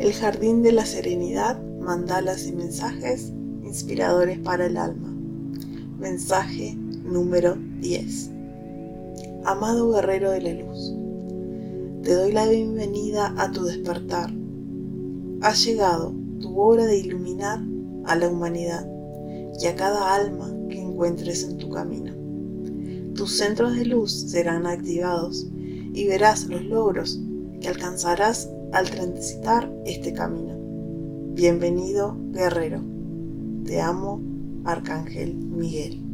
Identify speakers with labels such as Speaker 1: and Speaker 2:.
Speaker 1: El jardín de la serenidad, mandalas y mensajes inspiradores para el alma. Mensaje número 10. Amado guerrero de la luz, te doy la bienvenida a tu despertar. Ha llegado tu hora de iluminar a la humanidad y a cada alma que encuentres en tu camino. Tus centros de luz serán activados y verás los logros que alcanzarás al transitar este camino. Bienvenido, guerrero. Te amo, Arcángel Miguel.